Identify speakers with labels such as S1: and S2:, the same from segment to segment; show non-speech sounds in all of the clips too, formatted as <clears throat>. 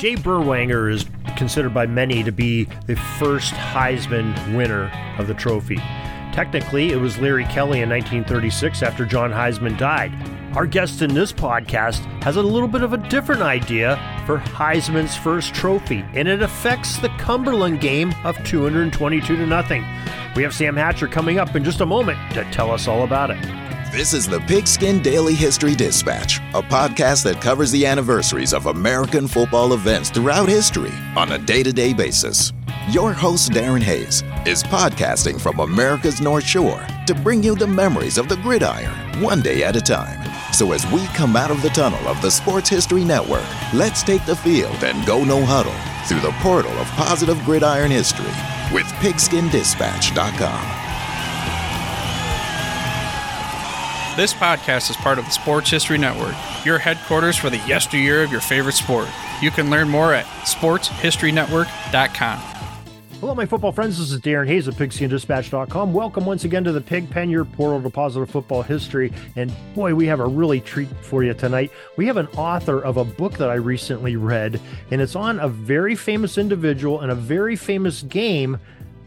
S1: Jay Berwanger is considered by many to be the first Heisman winner of the trophy. Technically, it was Larry Kelley in 1936 after John Heisman died. Our guest in this podcast has a little bit of a different idea for Heisman's first trophy, and it affects the Cumberland game of 222 to nothing. We have Sam Hatcher coming up in just a moment to tell us all about it.
S2: This is the Pigskin Daily History Dispatch, a podcast that covers the anniversaries of American football events throughout history on a day to day basis. Your host, Darren Hayes, is podcasting from America's North Shore to bring you the memories of the gridiron one day at a time. So as we come out of the tunnel of the Sports History Network, let's take the field and go no huddle through the portal of positive gridiron history with pigskindispatch.com.
S3: This podcast is part of the Sports History Network, your headquarters for the yesteryear of your favorite sport. You can learn more at sportshistorynetwork.com.
S1: Hello, my football friends. This is Darren Hayes of pigskindispatch.com. Welcome once again to the Pig Pen, your portal to positive football history. And boy, we have a really treat for you tonight. We have an author of a book that I recently read, and it's on a very famous individual and a very famous game,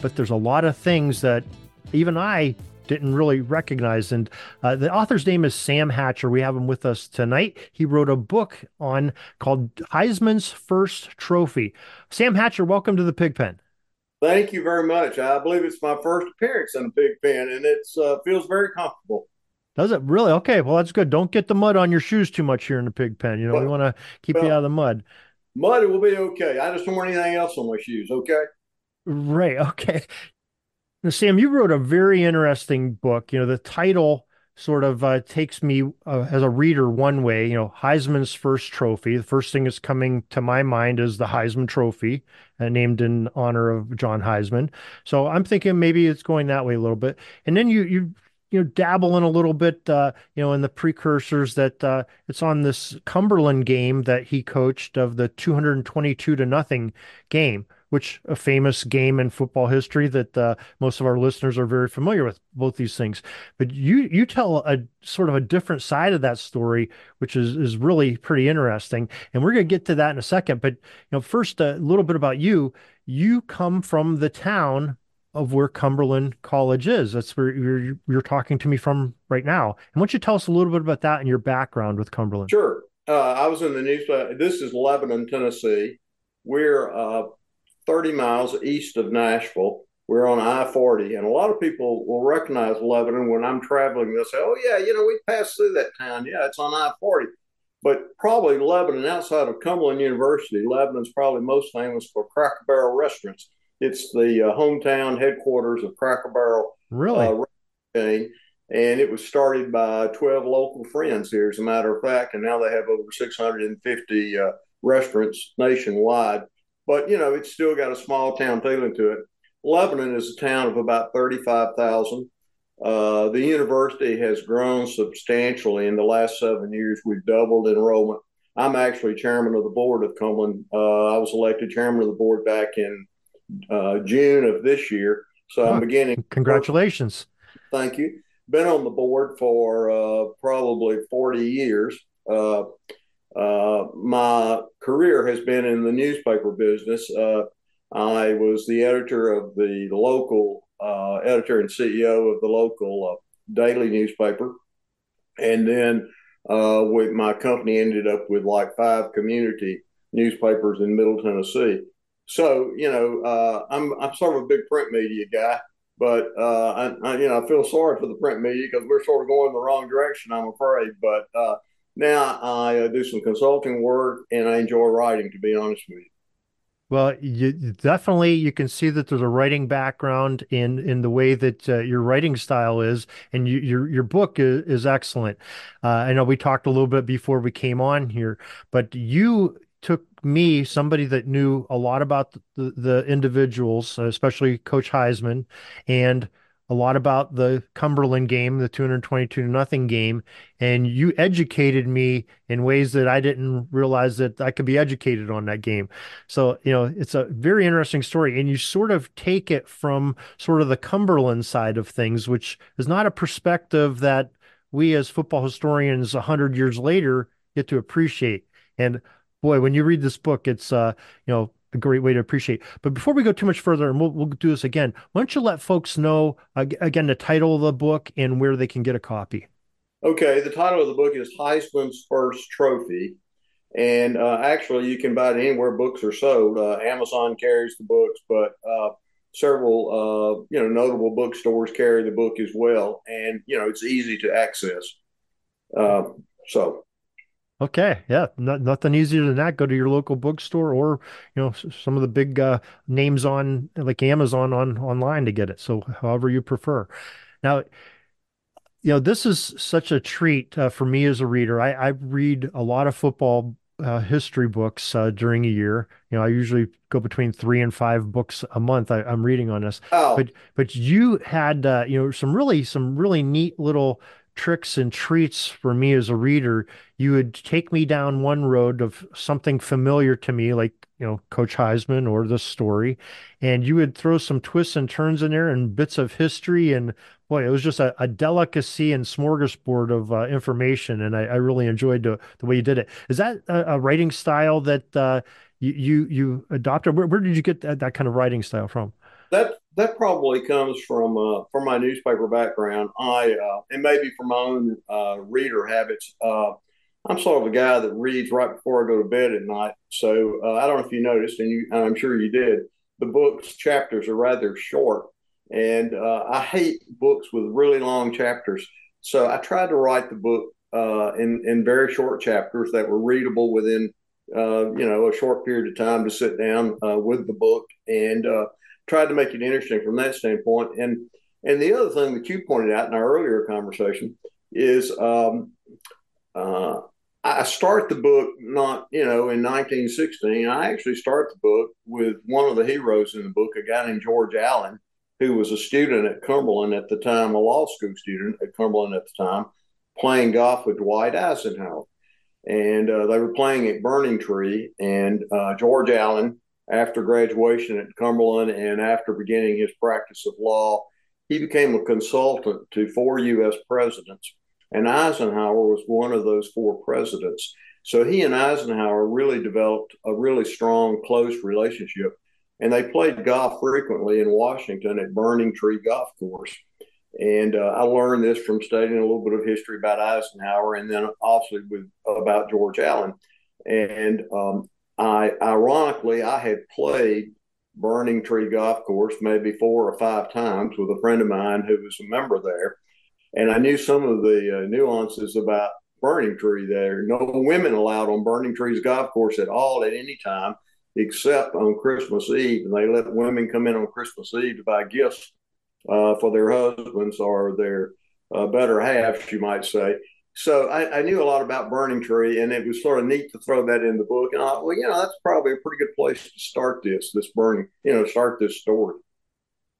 S1: but there's a lot of things that even I didn't really recognize. And uh, the author's name is Sam Hatcher. We have him with us tonight. He wrote a book on called Heisman's First Trophy. Sam Hatcher, welcome to the Pigpen.
S4: Thank you very much. I believe it's my first appearance in a pigpen, and it uh, feels very comfortable.
S1: Does it really? Okay, well that's good. Don't get the mud on your shoes too much here in the pigpen. You know, well, we want to keep well, you out of the mud.
S4: Mud it will be okay. I just don't want anything else on my shoes. Okay.
S1: Right. <laughs> Okay. Now, Sam, you wrote a very interesting book. You know, the title sort of uh, takes me uh, as a reader one way. You know, Heisman's first trophy. The first thing that's coming to my mind is the Heisman Trophy, uh, named in honor of John Heisman. So I'm thinking maybe it's going that way a little bit. And then you you you know dabble in a little bit uh, you know in the precursors that uh, it's on this Cumberland game that he coached of the 222 to nothing game which a famous game in football history that uh, most of our listeners are very familiar with both these things. But you you tell a sort of a different side of that story, which is is really pretty interesting. And we're going to get to that in a second. But you know, first a little bit about you. You come from the town of where Cumberland College is. That's where you're you're talking to me from right now. And why don't you tell us a little bit about that and your background with Cumberland?
S4: Sure. Uh, I was in the news. This is Lebanon, Tennessee. We're uh, 30 miles east of Nashville. We're on I 40, and a lot of people will recognize Lebanon when I'm traveling. They'll say, Oh, yeah, you know, we passed through that town. Yeah, it's on I 40. But probably Lebanon, outside of Cumberland University, Lebanon's probably most famous for Cracker Barrel restaurants. It's the uh, hometown headquarters of Cracker Barrel.
S1: Really? Uh,
S4: chain, and it was started by 12 local friends here, as a matter of fact. And now they have over 650 uh, restaurants nationwide but you know it's still got a small town feeling to it. Lebanon is a town of about thirty-five thousand. Uh, the university has grown substantially in the last seven years. We've doubled enrollment. I'm actually chairman of the board of Cumberland. Uh, I was elected chairman of the board back in uh, June of this year. So oh, I'm beginning.
S1: Congratulations.
S4: Thank you. Been on the board for uh, probably 40 years. Uh, uh, my career has been in the newspaper business. Uh, I was the editor of the, local uh, editor and CEO of the local uh, daily newspaper, and then uh, with my company ended up with like five community newspapers in Middle Tennessee. So you know, I'm I'm sort of a big print media guy but uh, I, I, you know, I feel sorry for the print media because we're sort of going the wrong direction. I'm afraid, but uh, now I uh, do some consulting work and I enjoy writing, to be honest with you.
S1: Well, you definitely you can see that there's a writing background in in the way that uh, your writing style is, and you, your your book is, is excellent. Uh, I know we talked a little bit before we came on here, but you took me, somebody that knew a lot about the, the individuals, especially Coach Heisman, and a lot about the Cumberland game, the 222 to nothing game, and you educated me in ways that I didn't realize that I could be educated on that game. So, you know, it's a very interesting story. And you sort of take it from sort of the Cumberland side of things, which is not a perspective that we as football historians 100 years later get to appreciate. And boy, when you read this book, it's, uh, you know, a great way to appreciate. But before we go too much further, and we'll, we'll do this again, why don't you let folks know again the title of the book and where they can get a copy?
S4: Okay, the title of the book is Heisman's First Trophy. And uh, actually, you can buy it anywhere books are sold. Uh, Amazon carries the books, but uh, several uh, you know notable bookstores carry the book as well. And you know it's easy to access. Uh, so
S1: Okay, yeah, not, nothing easier than that. Go to your local bookstore or you know some of the big uh, names on like Amazon on online to get it. So however you prefer. Now, you know this is such a treat uh, for me as a reader. I, I read a lot of football uh, history books uh, during a year. You know, I usually go between three and five books a month. I, am reading on this.
S4: Oh.
S1: But but you had uh, you know some really some really neat little tricks and treats for me as a reader. You would take me down one road of something familiar to me, like, you know, Coach Heisman or the story, and you would throw some twists and turns in there and bits of history. And boy, it was just a, a delicacy and smorgasbord of uh, information. And I, I, really enjoyed the, the way you did it. Is that a, a writing style that uh, you, you, you adopted? Where, where did you get that, that kind of writing style from?
S4: That that probably comes from uh, from my newspaper background. I uh, and maybe from my own uh, reader habits. Uh, I'm sort of a guy that reads right before I go to bed at night. So uh, I don't know if you noticed, and you, I'm sure you did. The book's chapters are rather short, and uh, I hate books with really long chapters. So I tried to write the book in in very short chapters that were readable within you know a short period of time to sit down with the book and tried to make it interesting from that standpoint. And and the other thing that you pointed out in our earlier conversation is um, uh, I start the book not you know in 1916. I actually start the book with one of the heroes in the book, a guy named George Allen, who was a student at Cumberland at the time, a law school student at Cumberland at the time, playing golf with Dwight Eisenhower. And uh, they were playing at Burning Tree, and uh, George Allen after graduation at Cumberland and after beginning his practice of law, he became a consultant to four U.S. presidents. And Eisenhower was one of those four presidents. So he and Eisenhower really developed a really strong, close relationship. And they played golf frequently in Washington at Burning Tree Golf Course. And uh, I learned this from studying a little bit of history about Eisenhower and then obviously with about George Allen. And um, I ironically I had played Burning Tree Golf Course maybe four or five times with a friend of mine who was a member there, and I knew some of the uh, nuances about Burning Tree there. No women allowed on Burning Tree's golf course at all at any time except on Christmas Eve, and they let women come in on Christmas Eve to buy gifts uh, for their husbands or their uh, better halves, you might say so I, I, knew a lot about Burning Tree, and it was sort of neat to throw that in the book. And I thought, well, you know, that's probably a pretty good place to start this, this burning, you know, start this story.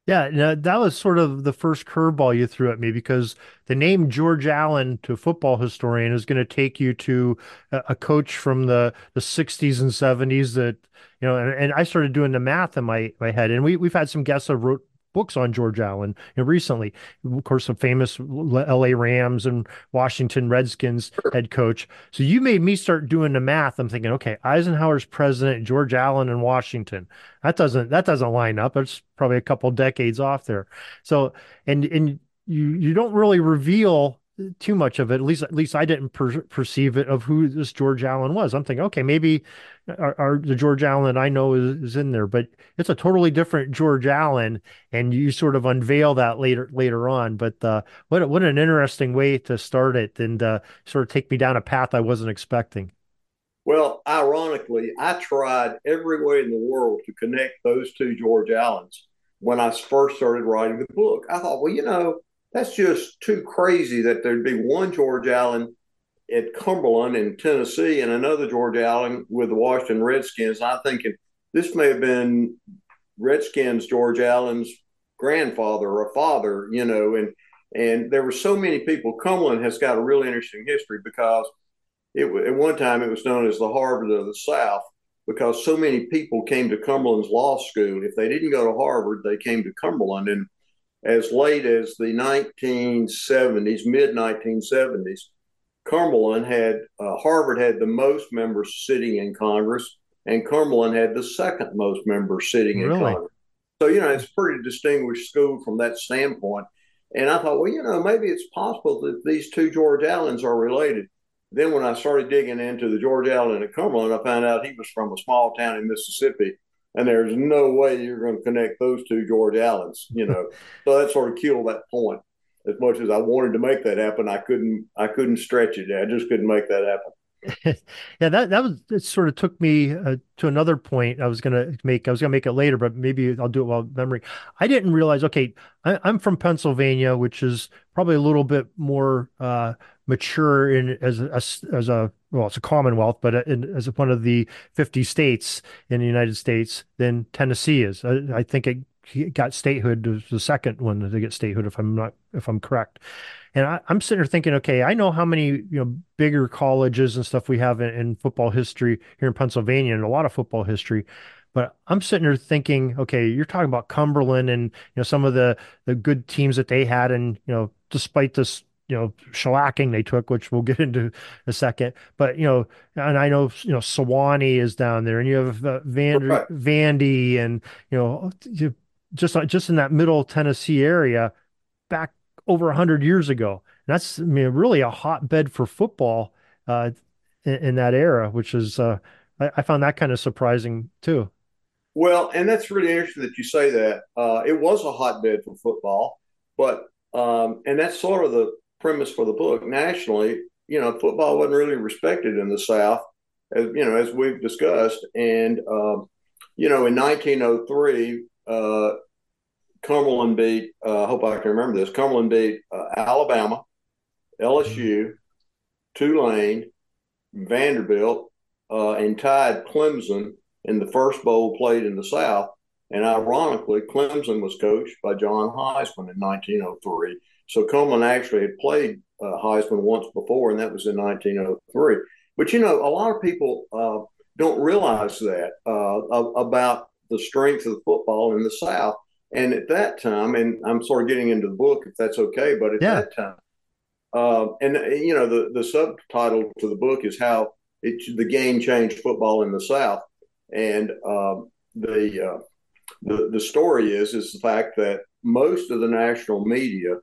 S1: Yeah, that was sort of the first curveball you threw at me because the name George Allen to football historian is going to take you to a, coach from the, the 60s and 70s that, you know, and, and I started doing the math in my, my head. And we, we've had some guests that wrote books on George Allen you know, recently. Of course, a famous LA Rams and Washington Redskins head coach. So you made me start doing the math. I'm thinking, okay, Eisenhower's president, George Allen in Washington. That doesn't that doesn't line up. It's probably a couple decades off there. So and and you you don't really reveal too much of it. At least, at least I didn't per- perceive it of who this George Allen was. I'm thinking, okay, maybe our, our, the George Allen I know is, is in there, but it's a totally different George Allen, and you sort of unveil that later later on. But uh, what what an interesting way to start it, and uh, sort of take me down a path I wasn't expecting.
S4: Well, ironically, I tried every way in the world to connect those two George Allens when I first started writing the book. I thought, well, you know that's just too crazy that there'd be one George Allen at Cumberland in Tennessee and another George Allen with the Washington Redskins. I'm thinking this may have been Redskins George Allen's grandfather or father, you know, and and there were so many people. Cumberland has got a really interesting history because it at one time it was known as the Harvard of the South because so many people came to Cumberland's law school. If they didn't go to Harvard, they came to Cumberland, and as late as the 1970s, mid 1970s, Cumberland had uh, Harvard had the most members sitting in Congress, and Cumberland had the second most members sitting in Congress. So you know it's a pretty distinguished school from that standpoint. And I thought, well, you know, maybe it's possible that these two George Allens are related. Then when I started digging into the George Allen at Cumberland, I found out he was from a small town in Mississippi, and there's no way you're going to connect those two George Allens. You know, so that sort of killed that point. As much as I wanted to make that happen, I couldn't. I couldn't stretch it. I just couldn't make that happen. <laughs>
S1: Yeah, that that was it. Sort of took me uh, to another point. I was gonna make. I was gonna make it later, but maybe I'll do it while memory. I didn't realize. Okay, I, I'm from Pennsylvania, which is probably a little bit more uh, mature in as a, as a well, it's a Commonwealth, but in, as one of the 50 states in the United States than Tennessee is. I, I think it he got statehood. Was the second one to get statehood, if I'm not if I'm correct. And I, I'm sitting there thinking, okay, I know how many you know bigger colleges and stuff we have in, in football history here in Pennsylvania, and a lot of football history. But I'm sitting there thinking, okay, you're talking about Cumberland and you know some of the the good teams that they had, and you know, despite this you know shellacking they took, which we'll <laughs> get into in a second. But you know, and I know you know Sewanee is down there, and you have uh, Van
S4: Right.
S1: Vandy, and you know, you, just just in that middle Tennessee area, back over a hundred years ago. And that's I mean really a hotbed for football uh, in, in that era, which is uh, I, I found that kind of surprising too.
S4: Well, and that's really interesting that you say that. Uh, it was a hotbed for football, but um, and that's sort of the premise for the book. Nationally, you know, football wasn't really respected in the South, as you know, as we've discussed. And um, you know, in 1903, uh, Cumberland beat. Uh, I hope I can remember this. Cumberland beat uh, Alabama, LSU, Tulane, Vanderbilt, uh, and tied Clemson in the first bowl played in the South. And ironically, Clemson was coached by John Heisman in 1903. So Cumberland actually had played uh, Heisman once before, and that was in 1903. But you know, a lot of people uh, don't realize that uh, about the strength of the football in the South. And at that time, and I'm sort of getting into the book if that's okay, but at
S1: Yeah.
S4: that time, uh, and you know, the the subtitle to the book is how it the game changed football in the South, and um, the uh, the the story is is the fact that most of the national media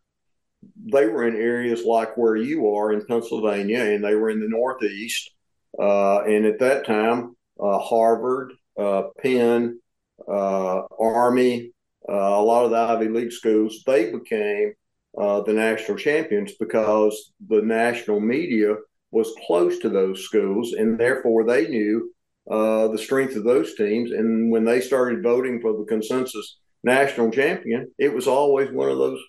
S4: they were in areas like where you are in Pennsylvania, and they were in the Northeast, uh, and at that time, uh, Harvard, uh, Penn, uh, Army, uh, a lot of the Ivy League schools, they became uh, the national champions because the national media was close to those schools, and therefore they knew uh, the strength of those teams. And when they started voting for the consensus national champion, it was always one of those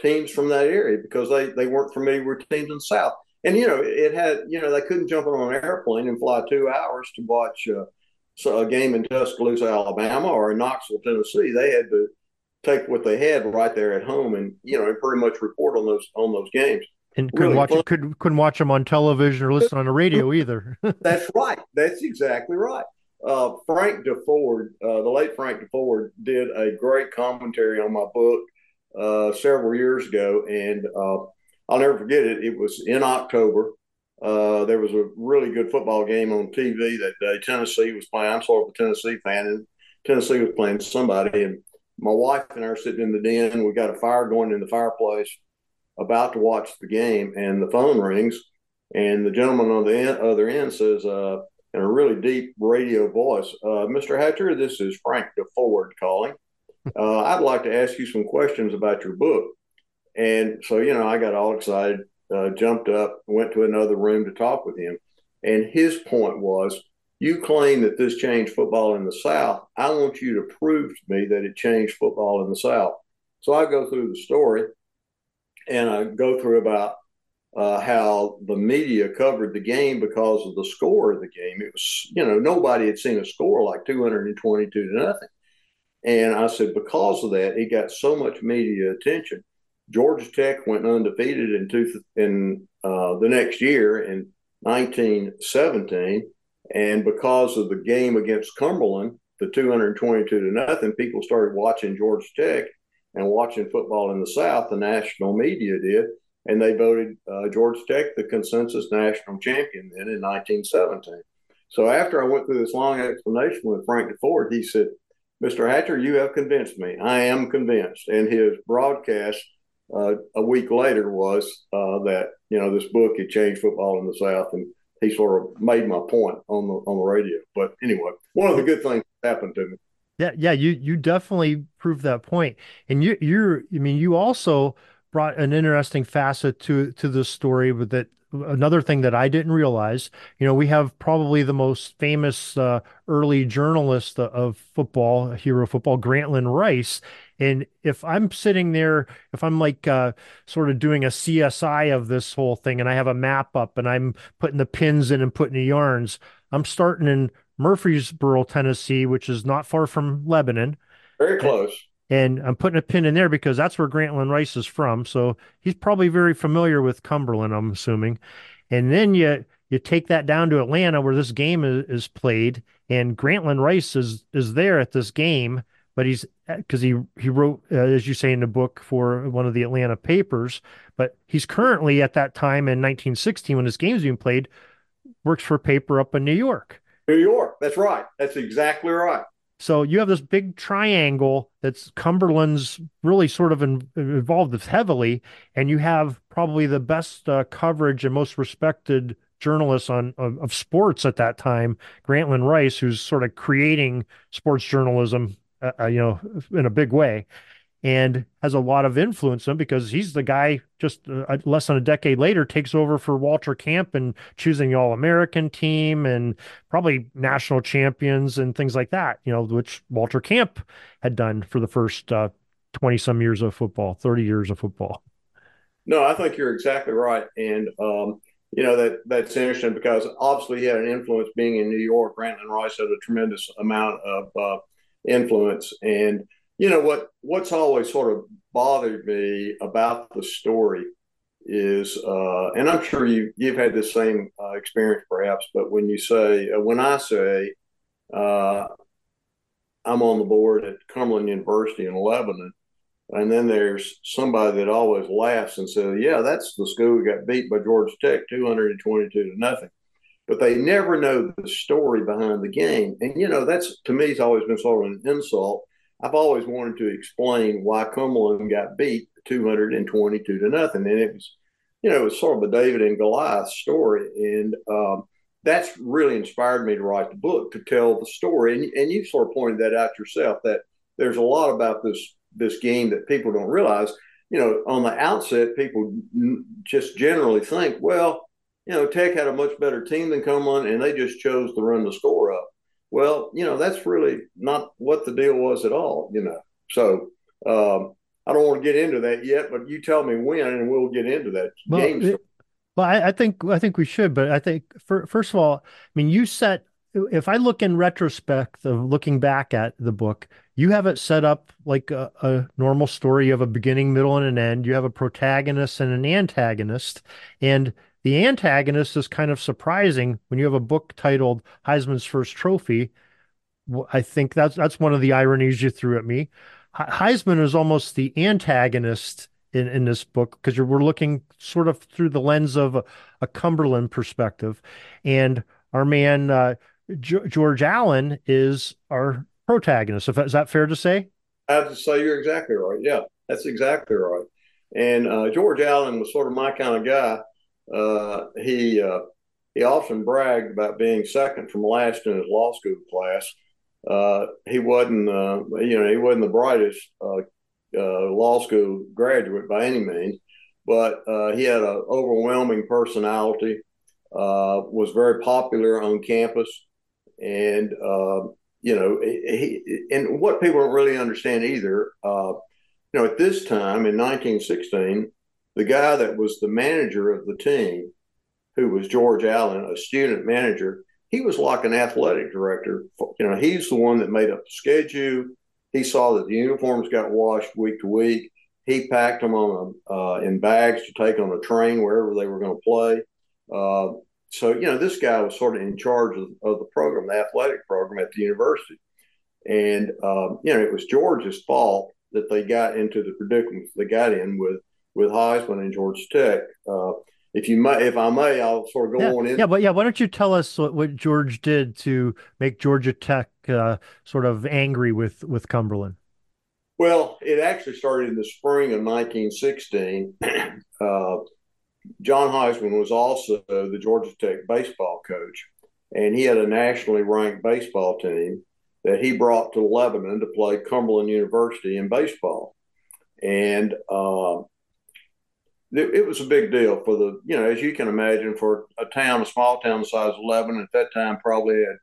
S4: teams from that area because they, they weren't familiar with teams in the South. And, you know, it had, you know, they couldn't jump on an airplane and fly two hours to watch uh, a game in Tuscaloosa, Alabama or in Knoxville, Tennessee. They had to take what they had right there at home and, you know, and pretty much report on those on those games.
S1: And couldn't
S4: Really
S1: watch
S4: fun.
S1: could couldn't watch them on television or listen on the radio <laughs> either. <laughs>
S4: That's right. That's exactly right. Uh, Frank Deford, uh, the late Frank Deford, did a great commentary on my book uh, several years ago, and uh, I'll never forget it. It was in October. Uh, there was a really good football game on TV that day. Tennessee was playing. I'm sort of a Tennessee fan, and Tennessee was playing somebody. And my wife and I are sitting in the den. We got a fire going in the fireplace, about to watch the game, and the phone rings, and the gentleman on the other end says, uh, in a really deep radio voice, uh, "Mr. Hatcher, this is Frank Deford calling. Uh, I'd like to ask you some questions about your book." And so, you know, I got all excited, uh, jumped up, went to another room to talk with him. And his point was, you claim that this changed football in the South. I want you to prove to me that it changed football in the South. So I go through the story and I go through about uh, how the media covered the game because of the score of the game. It was, you know, nobody had seen a score like 222 to nothing. And I said, because of that, it got so much media attention. Georgia Tech went undefeated in two, in uh, the next year in 1917, and because of the game against Cumberland, the 222 to nothing, people started watching Georgia Tech and watching football in the South. The national media did, and they voted uh, Georgia Tech the consensus national champion then in 1917. So after I went through this long explanation with Frank Deford, he said, Mr. Hatcher, you have convinced me. I am convinced. And his broadcast uh, a week later was uh, that, you know, this book had changed football in the South. And he sort of made my point on the on the radio. But anyway, one of the good things that happened to me.
S1: Yeah, yeah, you you definitely proved that. And you you're I mean, you also brought an interesting facet to to the story with that another thing that I didn't realize, you know, we have probably the most famous uh, early journalist of football, hero football, Grantland Rice. And if I'm sitting there, if I'm like uh, sort of doing a CSI of this whole thing and I have a map up and I'm putting the pins in and putting the yarns, I'm starting in Murfreesboro, Tennessee, which is not far from Lebanon.
S4: Very close.
S1: And I'm putting a pin in there because that's where Grantland Rice is from. So he's probably very familiar with Cumberland, I'm assuming. And then you you take that down to Atlanta where this game is, is played, and Grantland Rice is is there at this game, but he's because he he wrote uh, as you say in the book for one of the Atlanta papers, but he's currently at that time in 1916 when this game's being played, works for a paper up in New York.
S4: New York, that's right. That's exactly right.
S1: So you have this big triangle that's Cumberland's really sort of in, involved with heavily, and you have probably the best uh, coverage and most respected journalists on of, of, sports at that time, Grantland Rice, who's sort of creating sports journalism, uh, uh, you know, in a big way and has a lot of influence on him because he's the guy just uh, less than a decade later takes over for Walter Camp and choosing the All American team and probably national champions and things like that, you know, which Walter Camp had done for the first 20 uh, some years of football, 30 years of football.
S4: No, I think you're exactly right. And, um, you know, that that's interesting because obviously he had an influence being in New York. Grantland Rice had a tremendous amount of uh, influence. And, you know what what's always sort of bothered me about the story is uh, and i'm sure you you've had the same uh, experience perhaps but when you say uh, when i say uh, i'm on the board at cumberland university in lebanon and then there's somebody that always laughs and says yeah that's the school that got beat by georgia tech 222 to nothing but they never know the story behind the game and you know that's to me has always been sort of an insult I've always wanted to explain why Cumberland got beat 222 to nothing. And it was, you know, it was sort of a David and Goliath story. And um, that's really inspired me to write the book to tell the story. And, and you sort of pointed that out yourself that there's a lot about this this game that people don't realize. You know, on the outset, people just generally think, well, you know, Tech had a much better team than Cumberland, and they just chose to run the score up. Well, you know, that's really not what the deal was at all, you know. So um, I don't want to get into that yet, but you tell me when, and we'll get into that
S1: well,
S4: game.
S1: It, well, I, I, think I think we should, but I think for, first of all, I mean, you set. If I look in retrospect of looking back at the book, you have it set up like a, a normal story. You have a beginning, middle, and an end. You have a protagonist and an antagonist, and the antagonist is kind of surprising when you have a book titled Heisman's First Trophy. I think that's that's one of the ironies you threw at me. Heisman is almost the antagonist in, in this book because we're looking sort of through the lens of a, a Cumberland perspective, and our man uh, George Allen is our protagonist. Is that fair to say?
S4: I have to say you're exactly right. Yeah, that's exactly right. And uh, George Allen was sort of my kind of guy uh, he uh, he often bragged about being second from last in his law school class. Uh, he wasn't, uh, you know, he wasn't the brightest uh, uh, law school graduate by any means, but he had an overwhelming personality. was very popular on campus, and you know, he, and what people don't really understand either. you know, at this time in 1916, the guy that was the manager of the team, who was George Allen, a student manager, he was like an athletic director. You know, he's the one that made up the schedule. He saw that the uniforms got washed week to week. He packed them on a, uh, in bags to take on a train wherever they were going to play. Uh, so, you know, this guy was sort of in charge of, of the program, the athletic program at the university. And, um, you know, it was George's fault that they got into the predicament they got in with, with Heisman and Georgia Tech. Uh, if you may, if I may, I'll sort of go
S1: yeah,
S4: on in.
S1: Yeah, but yeah, why don't you tell us what, what George did to make Georgia Tech uh, sort of angry with with Cumberland?
S4: Well, it actually started in the spring of 1916. <clears throat> uh, John Heisman was also the Georgia Tech baseball coach, and he had a nationally ranked baseball team that he brought to Lebanon to play Cumberland University in baseball. And uh, it, was a big deal for the, you know, as you can imagine, for a town, a small town the size of Lebanon at that time, probably had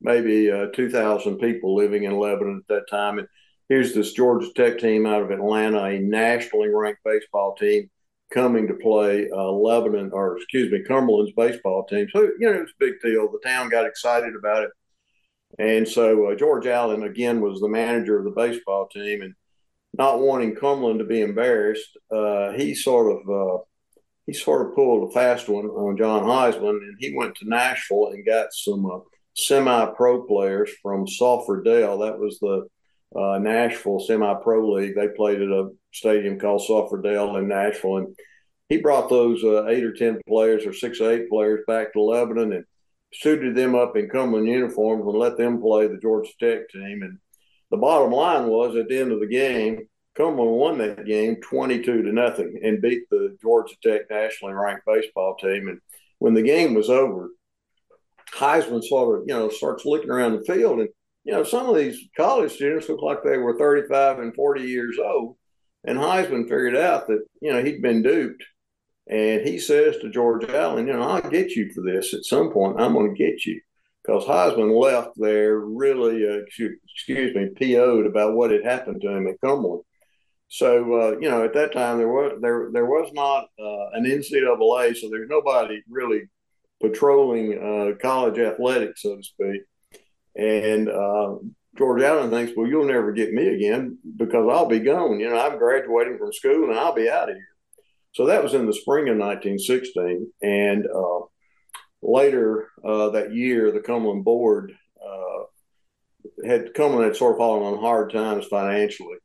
S4: maybe uh, 2,000 people living in Lebanon at that time. And here's this Georgia Tech team out of Atlanta, a nationally ranked baseball team coming to play uh, Lebanon, or excuse me, Cumberland's baseball team. So, you know, it was a big deal. The town got excited about it. And so uh, George Allen, again, was the manager of the baseball team. And not wanting Cumberland to be embarrassed, uh, he sort of uh, he sort of pulled a fast one on John Heisman, and he went to Nashville and got some uh, semi-pro players from Sulphur Dell. That was the uh, Nashville Semi-Pro League. They played at a stadium called Sulphur Dell in Nashville, and he brought those uh, eight or ten players or six or eight players back to Lebanon and suited them up in Cumberland uniforms and let them play the Georgia Tech team. And the bottom line was at the end of the game, Cumberland won that game 22 to nothing and beat the Georgia Tech nationally ranked baseball team. And when the game was over, Heisman sort of, you know, starts looking around the field and, you know, some of these college students look like they were 35 and 40 years old. And Heisman figured out that, you know, he'd been duped. And he says to George Allen, you know, I'll get you for this at some point. I'm going to get you because Heisman left there really, uh, excuse me, PO'd about what had happened to him at Cumberland. So uh, you know, at that time there was there there was not uh, an NCAA, so there's nobody really patrolling uh, college athletics, so to speak. And uh, George Allen thinks, well, you'll never get me again because I'll be gone. You know, I'm graduating from school and I'll be out of here. So that was in the spring of 1916, and uh, later uh, that year, the Cumberland board had Cumberland had sort of fallen on hard times financially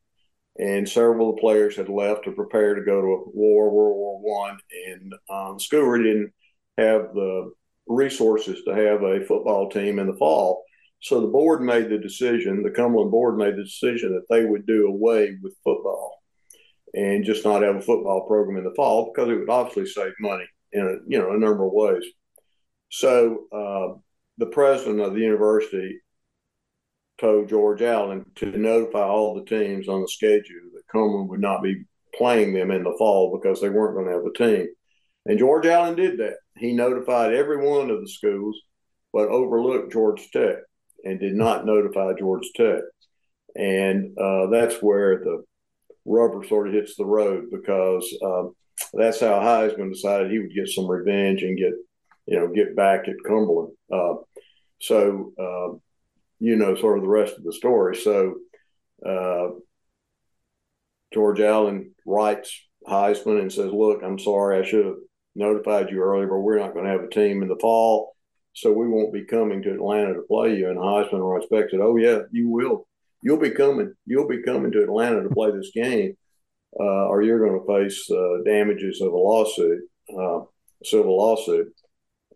S4: and several of the players had left to prepare to go to war, World War One, and um, didn't have the resources to have a football team in the fall. So the board made the decision, the Cumberland board made the decision that they would do away with football and just not have a football program in the fall because it would obviously save money in a, you know a number of ways. So uh, the president of the university told George Allen to notify all the teams on the schedule that Cumberland would not be playing them in the fall because they weren't going to have a team. And George Allen did that. He notified every one of the schools, but overlooked Georgia Tech and did not notify Georgia Tech. And uh, that's where the rubber sort of hits the road because um, that's how Heisman decided he would get some revenge and get, you know, get back at Cumberland. Uh, so uh, you know sort of the rest of the story. So uh, George Allen writes Heisman and says, "Look, I'm sorry, I should have notified you earlier, but we're not going to have a team in the fall, so we won't be coming to Atlanta to play you." And Heisman writes back said, "Oh yeah, you will. You'll be coming. You'll be coming to Atlanta to play this game, uh, or you're going to face uh, damages of a lawsuit, uh, civil lawsuit."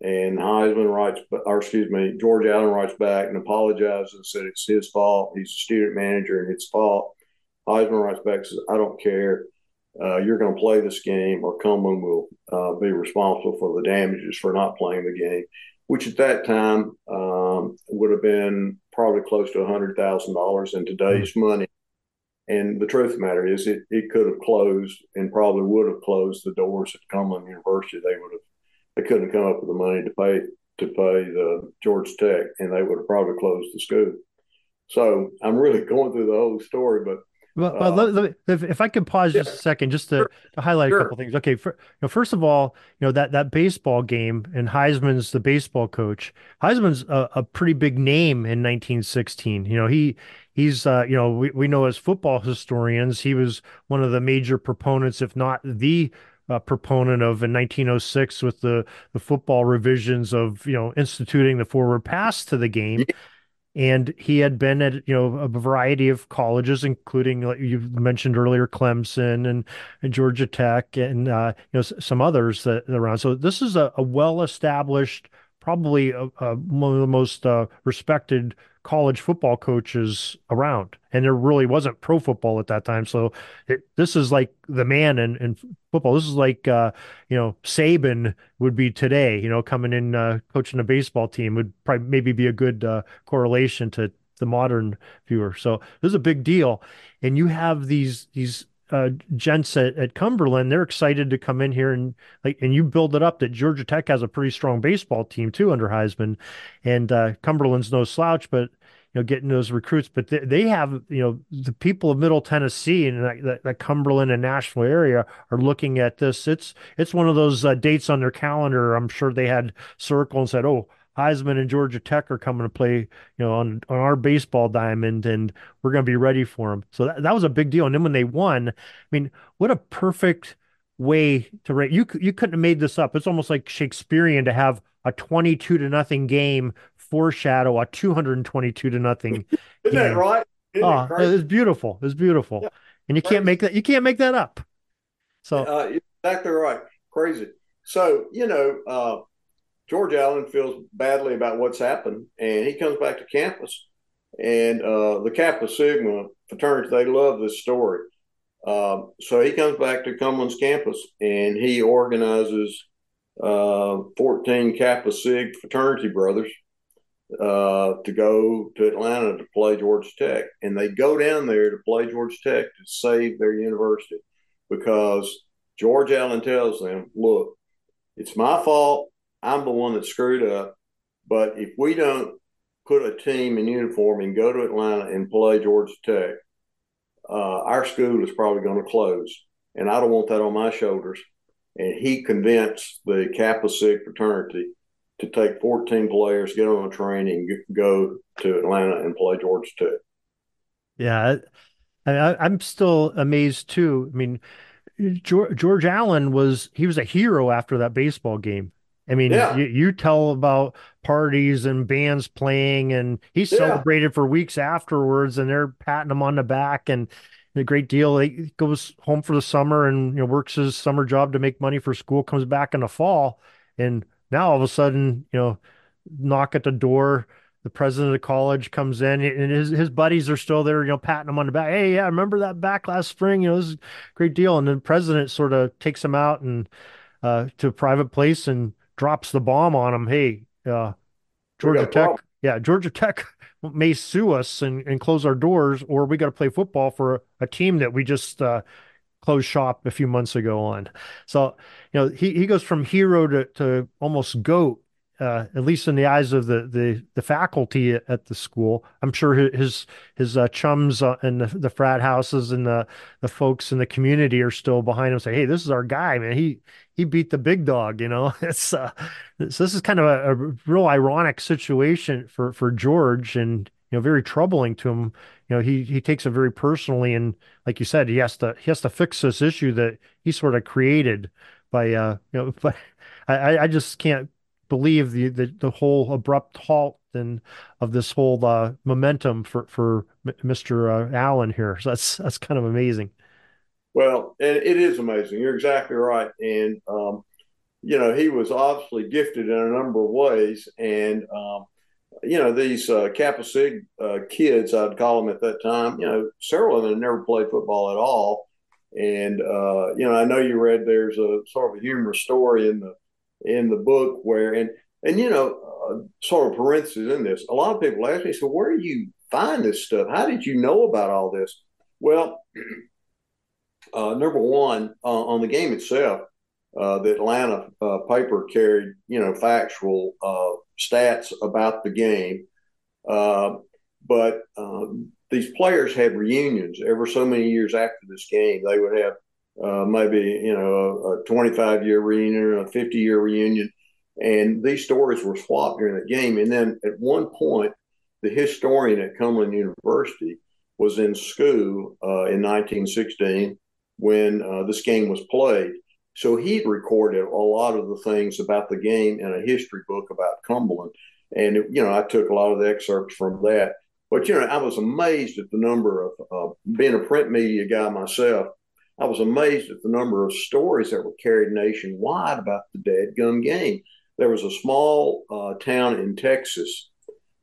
S4: And Heisman writes, or excuse me, George Allen writes back and apologizes and said it's his fault. He's a student manager and it's fault. Heisman writes back and says, I don't care. Uh, you're going to play this game, or Cumberland will uh, be responsible for the damages for not playing the game, which at that time um, would have been probably close to $100,000 in today's mm-hmm. money. And the truth of the matter is, it, it could have closed and probably would have closed the doors at Cumberland University. They would have they couldn't come up with the money to pay to pay the Georgia Tech, and they would have probably closed the school. So I'm really going through the whole story, but
S1: Well, well uh, me, if, if, I could pause yeah. just a second, just to, sure. to highlight sure. a couple things. Okay, for, you know, first of all, you know that that baseball game and Heisman's the baseball coach. Heisman's a, a pretty big name in 1916. You know, he he's uh, you know we we know as football historians, he was one of the major proponents, if not the uh, proponent of in 1906 with the the football revisions of you know instituting the forward pass to the game. Yeah and he had been at you know a variety of colleges, including like you mentioned earlier, Clemson and, and Georgia Tech, and uh, you know some others that around. So this is a, a well-established, probably a, a, one of the most uh, respected college football coaches around, and there really wasn't pro football at that time. So it, this is like the man in, in football. This is like uh, you know Saban would be today. You know, coming in uh, coaching a baseball team would probably maybe be a good uh, correlation to the modern viewer. So this is a big deal, and you have these these uh, gents at, at Cumberland, they're excited to come in here and like, and you build it up that Georgia Tech has a pretty strong baseball team too under Heisman, and uh, Cumberland's no slouch, but know getting those recruits. But they, they have you know the people of Middle Tennessee and that, Cumberland and Nashville area are looking at this. It's it's one of those uh, dates on their calendar. I'm sure they had circle and said, oh Heisman and Georgia Tech are coming to play, you know, on on our baseball diamond, and we're going to be ready for them. So that, that was a big deal. And then when they won, I mean, what a perfect way to rate. You you couldn't have made this up. It's almost like Shakespearean to have a twenty-two to nothing game foreshadow a two hundred and twenty-two to nothing. <laughs>
S4: Isn't game. that right? Isn't
S1: oh, it it's beautiful. It's beautiful, yeah. and you Crazy. can't make that. You can't make that up. So
S4: uh, exactly right. Crazy. So you know. Uh, George Allen feels badly about what's happened, and he comes back to campus. And uh, the Kappa Sigma fraternity, they love this story. Uh, so he comes back to Cumberland's campus and he organizes uh, 14 Kappa Sig fraternity brothers uh, to go to Atlanta to play Georgia Tech. And they go down there to play Georgia Tech to save their university because George Allen tells them, look, it's my fault. I'm the one that screwed up. But if we don't put a team in uniform and go to Atlanta and play Georgia Tech, uh, our school is probably going to close. And I don't want that on my shoulders. And he convinced the Kappa Sig fraternity to take 14 players, get on a train, and go to Atlanta and play Georgia Tech.
S1: Yeah, I, am still amazed too. I mean, George, George Allen was he was a hero after that baseball game. I mean, yeah. you, you, tell about parties and bands playing, and yeah. celebrated for weeks afterwards, and they're patting him on the back and a great deal. He goes home for the summer and you know works his summer job to make money for school. Comes back in the fall, and now all of a sudden, you know, knock at the door. The president of the college comes in, and his his buddies are still there, you know, patting him on the back. Hey, yeah, I remember that back last spring? You know, this is a great deal. And then the president sort of takes him out and uh, to a private place and drops the bomb on him. Hey, uh, Georgia Tech, yeah, Georgia Tech <laughs> may sue us and, and close our doors, or we got to play football for a, a team that we just uh, closed shop a few months ago on. So, you know, he, he goes from hero to, to almost goat uh, at least in the eyes of the the, the faculty at the school. I'm sure his his uh, chums uh, in the, the frat houses and the the folks in the community are still behind him. Say, hey, this is our guy, man. He he beat the big dog. You know, <laughs> it's uh, so this is kind of a, a real ironic situation for for George and you know very troubling to him you know he he takes it very personally and like you said he has to he has to fix this issue that he sort of created by uh you know <laughs> but i i just can't believe the, the, the whole abrupt halt and of this whole uh, momentum for for Mr. Uh, Allen here. <laughs> So that's that's kind of amazing.
S4: Well, it, it is amazing. You're exactly right, and um, you know he was obviously gifted in a number of ways, and um, you know these uh, Kappa Sig uh, kids, I'd call them at that time. You know, several of them had never played football at all, and uh, you know I know you read there's a sort of a humorous story in the in the book where and and you know uh, sort of parentheses in this a lot of people ask me so where do you find this stuff how did you know about all this well <clears throat> uh, number one uh, on the game itself uh, the atlanta uh, paper carried you know factual uh, stats about the game but um, these players had reunions every so many years after this game. They would have uh, maybe you know a, a 25 year reunion a 50 year reunion, and these stories were swapped during the game. And then at one point, the historian at Cumberland University was in school uh, in 1916 when uh, this game was played. So he'd recorded a lot of the things about the game in a history book about Cumberland. And, it, you know, I took a lot of the excerpts from that. But, you know, I was amazed at the number of, uh, being a print media guy myself, I was amazed at the number of stories that were carried nationwide about the dead gum game. There was a small uh, town in Texas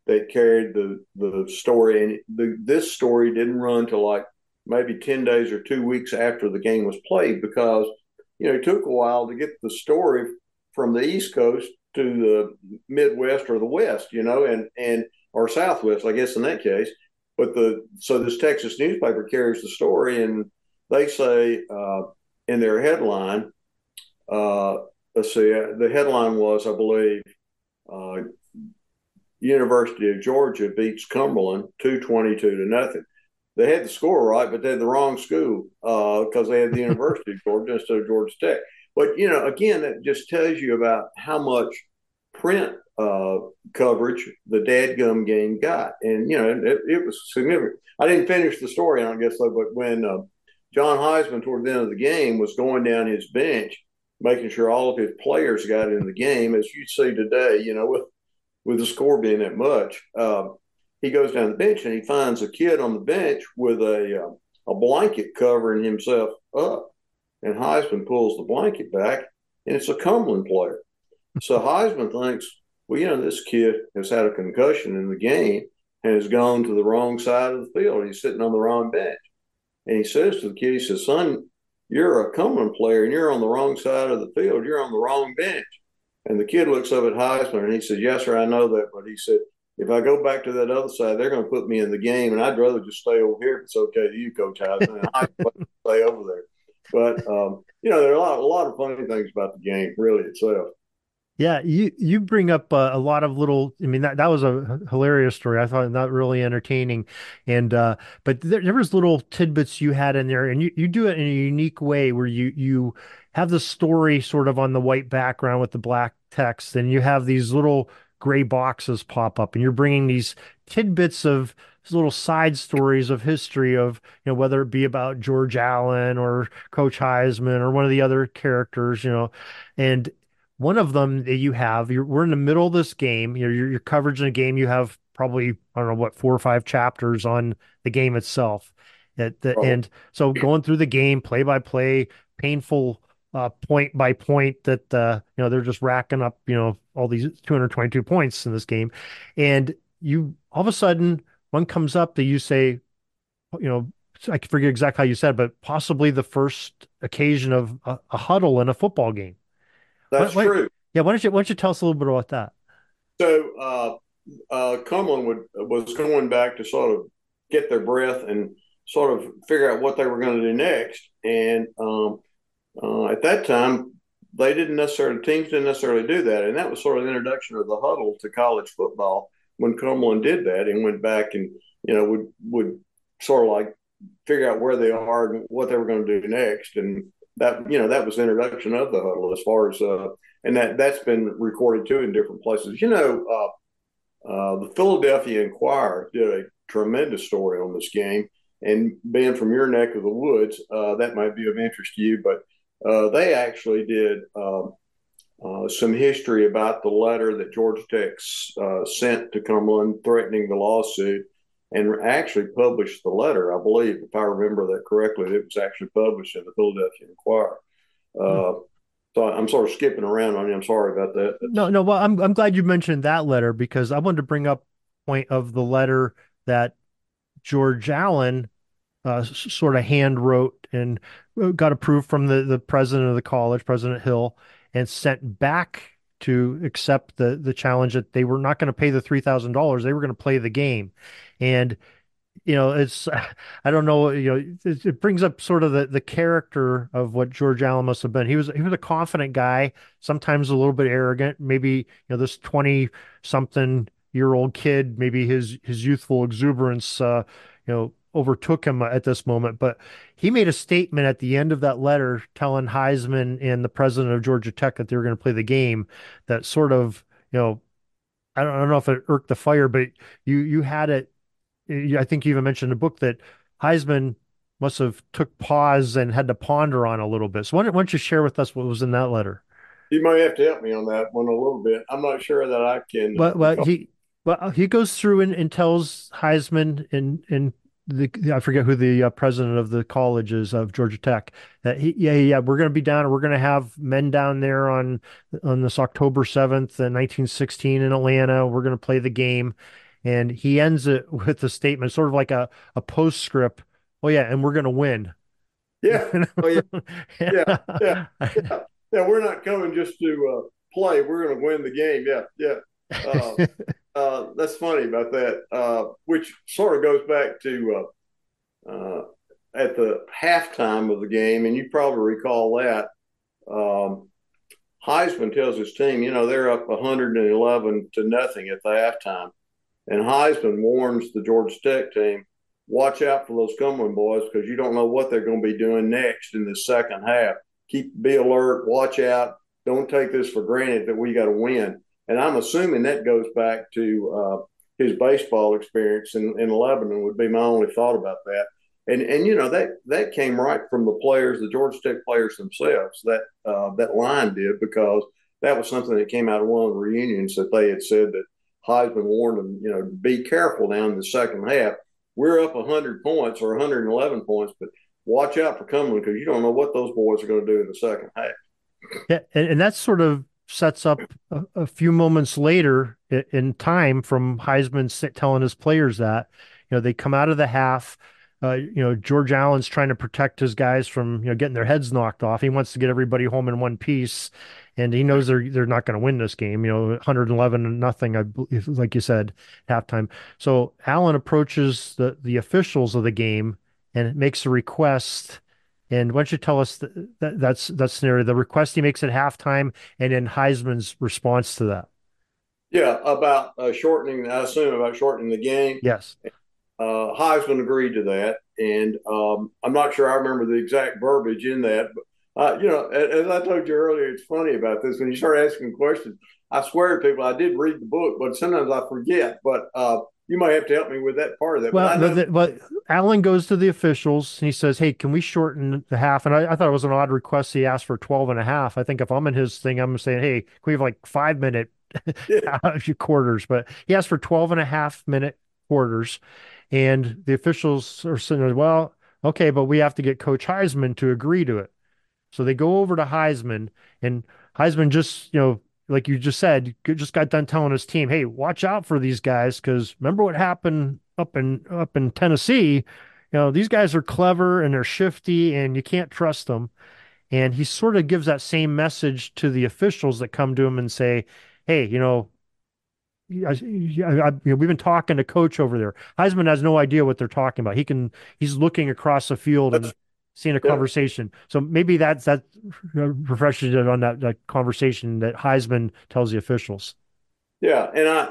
S4: that carried the, the story, and the, this story didn't run to like maybe 10 days or two weeks after the game was played because, you know, it took a while to get the story from the East Coast to the Midwest or the West, you know, and, and, or Southwest, I guess in that case. But the, so this Texas newspaper carries the story and they say uh, in their headline, uh, let's see, the headline was, I believe, uh, University of Georgia beats Cumberland 222 to nothing. They had the score right, but they had the wrong school because uh, they had the <laughs> University of Georgia instead of Georgia Tech. But, you know, again, it just tells you about how much print uh, coverage the dadgum game got. And, you know, it, it, was significant. I didn't finish the story, I guess, though, but when uh, John Heisman, toward the end of the game, was going down his bench, making sure all of his players got in the game, as you see today, you know, with, with the score being that much. Um, he goes down the bench and he finds a kid on the bench with a uh, a blanket covering himself up, and Heisman pulls the blanket back, and it's a Cumberland player. So Heisman thinks, well, you know, this kid has had a concussion in the game and has gone to the wrong side of the field. He's sitting on the wrong bench, and he says to the kid, he says, "Son, you're a Cumberland player, and you're on the wrong side of the field. You're on the wrong bench." And the kid looks up at Heisman and he said, Yes, sir, I know that. But he said, if I go back to that other side, they're going to put me in the game, and I'd rather just stay over here if it's okay to you, Coach Heisman. I stay over there. But um, you know, there are a lot, a lot of funny things about the game, really itself.
S1: Yeah, you you bring up uh, a lot of little. I mean, that that was a hilarious story. I thought not really entertaining, and uh, but there, there was little tidbits you had in there, and you you do it in a unique way where you you have the story sort of on the white background with the black text, and you have these little gray boxes pop up and you're bringing these tidbits of little side stories of history of you know whether it be about George Allen or Coach Heisman or one of the other characters you know and one of them that you have you're we're in the middle of this game You your, your coverage in a game you have probably I don't know what four or five chapters on the game itself at the oh. end so going through the game play by play painful uh, point by point that uh, you know they're just racking up you know all these 222 points in this game, and you all of a sudden one comes up that you say, you know, I forget exactly how you said, but possibly the first occasion of a, a huddle in a football game.
S4: That's why, true. Why,
S1: yeah, why don't you why don't you tell us a little bit about that?
S4: So uh, uh, Cumberland would was going back to sort of get their breath and sort of figure out what they were going to do next, and um, uh, at that time, they didn't necessarily teams didn't necessarily do that, and that was sort of the introduction of the huddle to college football when Cumberland did that and went back and you know would would sort of like figure out where they are and what they were going to do next, and that you know that was the introduction of the huddle as far as uh, and that that's been recorded too in different places. You know, uh, uh, the Philadelphia Inquirer did a tremendous story on this game, and being from your neck of the woods, uh, that might be of interest to you, but uh, they actually did um, uh, some history about the letter that Georgia Tech uh, sent to Cumberland threatening the lawsuit and actually published the letter. I believe, if I remember that correctly, it was actually published in the Philadelphia Inquirer. Mm-hmm. So I'm sort of skipping around on you. I'm sorry about that.
S1: No, no. Well, I'm I'm glad you mentioned that letter because I wanted to bring up point of the letter that George Allen uh, sort of hand wrote and uh, got approved from the, the president of the college, President Hill, and sent back to accept the the challenge that they were not going to pay the three thousand dollars; they were going to play the game, and you know it's <laughs> I don't know you know it, it, brings up sort of the the character of what George Allen must have been. He was he was a confident guy, sometimes a little bit arrogant. Maybe you know this twenty something year old kid, maybe his his youthful exuberance. Uh, you know, overtook him at this moment. But he made a statement at the end of that letter telling Heisman and the president of Georgia Tech that they were going to play the game that sort of, you know, I don't, I don't know if it irked the fire, but you you had it. I think you even mentioned the book that Heisman must have took pause and had to ponder on a little bit. So why don't, why don't you share with us what was in that letter?
S4: You might have to help me on that one a little bit. I'm not sure that I can.
S1: Well, well he well he goes through and, and tells Heisman and and the I forget who the uh, president of the college is of Georgia Tech. That he, yeah, yeah, we're going to be down. We're going to have men down there on on this October seventh, in 1916 in Atlanta. We're going to play the game, and he ends it <laughs> with a statement, sort of like a a postscript. Oh yeah, and we're going to win.
S4: Yeah. <laughs> Oh <laughs> yeah. yeah. Yeah. Yeah. Yeah. We're not coming just to uh, play. We're going to win the game. Yeah. Yeah. Uh, uh, that's funny about that, uh, which sort of goes back to uh, uh, at the halftime of the game, and you probably recall that. Um, Heisman tells his team, you know, they're up 111 to nothing at the halftime. And Heisman warns the Georgia Tech team, watch out for those Cumberland boys because you don't know what they're going to be doing next in the second half. Keep be alert, watch out. Don't take this for granted that we got to win. And I'm assuming that goes back to uh, his baseball experience in, in Lebanon would be my only thought about that. And and you know that that came right from the players, the Georgia Tech players themselves. That uh, that line did because that was something that came out of one of the reunions that they had said that Heisman warned them, you know, be careful down in the second half. We're up 100 points or 111 points, but watch out for Cumberland because you don't know what those boys are going to do in the second half.
S1: Yeah, and, and that's sort of sets up a, a few moments later in time from Heisman telling his players that, you know, they come out of the half. Uh, you know, George Allen's trying to protect his guys from, you know, getting their heads knocked off. He wants to get everybody home in one piece, and he knows they're they're not going to win this game. You know, 111 nothing, I believe, like you said, halftime. So Allen approaches the the officials of the game and makes a request and why don't you tell us that, that that's that scenario, the request he makes at halftime, and then Heisman's response to that?
S4: Yeah, about uh, shortening. I assume about shortening the game.
S1: Yes.
S4: Uh, Heisman agreed to that, and um, I'm not sure I remember the exact verbiage in that, but uh, you know, as, as, I told you earlier, it's funny about this when you start asking questions. I swear to people, I did read the book, but sometimes I forget. But uh, you might have to help me with that part of that.
S1: Well, but, the, but Allen goes to the officials and he says, Hey, can we shorten the half? And I, I, thought it was an odd request. He asked for 12 and a half. I think if I'm in his thing, I'm saying, Hey, can we have like five minute <laughs> yeah. <laughs> quarters? But he asked for 12 and a half minute quarters. And the officials are saying, Well, okay, but we have to get Coach Heisman to agree to it. So they go over to Heisman and Heisman just, you know, like you just said, just got done telling his team, "Hey, watch out for these guys because remember what happened up in up in Tennessee. You know, these guys are clever and they're shifty, and you can't trust them." And he sort of gives that same message to the officials that come to him and say, "Hey, you know, I, I, you know, we've been talking to coach over there. Heisman has no idea what they're talking about. He can, he's looking across the field and seeing a yeah. conversation. So maybe that's that refreshes it on that, that conversation that Heisman tells the officials.
S4: Yeah, and I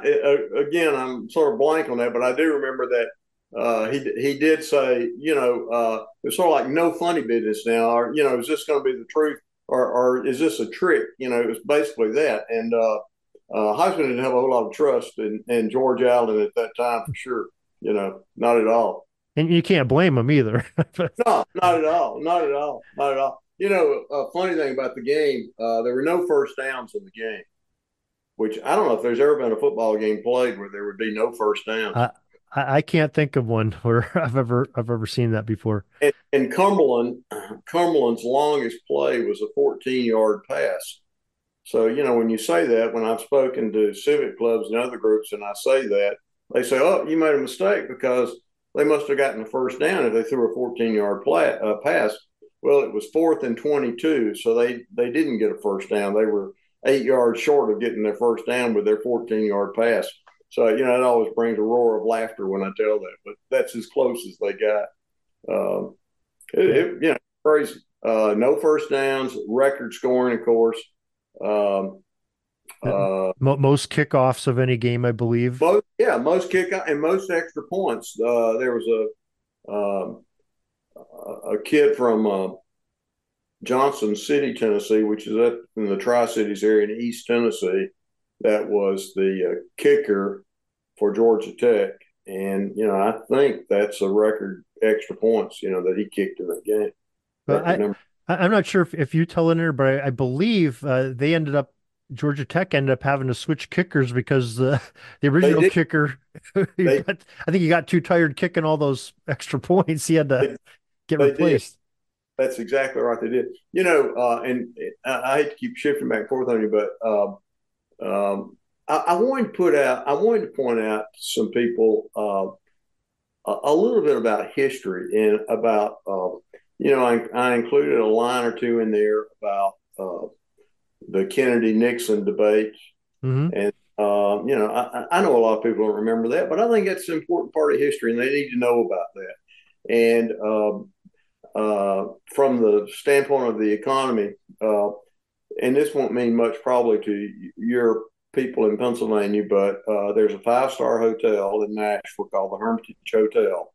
S4: again I'm sort of blank on that, but I do remember that uh, he he did say, you know, uh, it's sort of like no funny business now, or you know, is this going to be the truth, or or is this a trick? You know, it was basically that, and uh, uh, Heisman didn't have a whole lot of trust in, in George Allen at that time for sure. You know, not at all
S1: and you can't blame them either. <laughs>
S4: no, not at all, not at all, not at all. You know, a funny thing about the game, uh, there were no first downs in the game, which I don't know if there's ever been a football game played where there would be no first downs.
S1: I, I can't think of one <laughs> where I've ever I've ever seen that before.
S4: And, and Cumberland, <clears throat> Cumberland's longest play was a 14 yard pass. So you know when you say that, when I've spoken to civic clubs and other groups, and I say that, they say, "Oh, you made a mistake because." They must have gotten the first down if they threw a 14 yard uh, pass. Well, it was fourth and 22, so they, they didn't get a first down. They were eight yards short of getting their first down with their 14 yard pass. So, you know, it always brings a roar of laughter when I tell that, but that's as close as they got. Um, it, it, you know, crazy. Uh, no first downs, record scoring, of course. Um,
S1: uh, most kickoffs of any game, I believe.
S4: Most, yeah, most kick and most extra points. Uh, there was a um, a kid from uh, Johnson City, Tennessee, which is up in the Tri Cities area in East Tennessee, that was the uh, kicker for Georgia Tech. And, you know, I think that's a record extra points, you know, that he kicked in that game.
S1: I, I'm not sure if, if you tell it, but I, I believe uh, they ended up Georgia Tech ended up having to switch kickers because the <laughs> the original kicker, <laughs> they, got, I think he got too tired kicking all those <laughs> extra points. He had to they, get replaced. Did.
S4: That's exactly right. They did. You know, uh, and I, I, hate to keep shifting back and forth on you, but um, um, I, I, wanted to put out, I wanted to point out to some people uh, a, a, little bit about history and about, uh, you know, I, I, included a line or two in there about uh, the Kennedy Nixon debate. Mm-hmm. And, um, you know, I, I, know a lot of people don't remember that, but I think that's an important part of history and they need to know about that. And um, uh, from the standpoint of the economy, uh, and this won't mean much probably to your people in Pennsylvania, but uh, there's a five star hotel in Nashville called the Hermitage Hotel.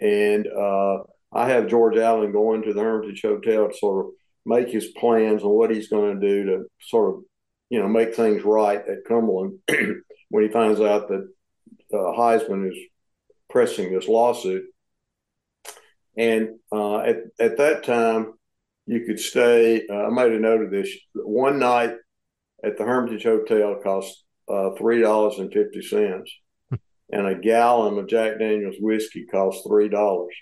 S4: And uh, I have George Allen going to the Hermitage Hotel to sort of make his plans on what he's going to do to sort of, you know, make things right at Cumberland <clears throat> when he finds out that uh, Heisman is pressing this lawsuit. And uh, at, at that time, you could stay. Uh, I made a note of this. One night at the Hermitage Hotel cost uh, three dollars and fifty cents, and a gallon of Jack Daniel's whiskey cost three dollars.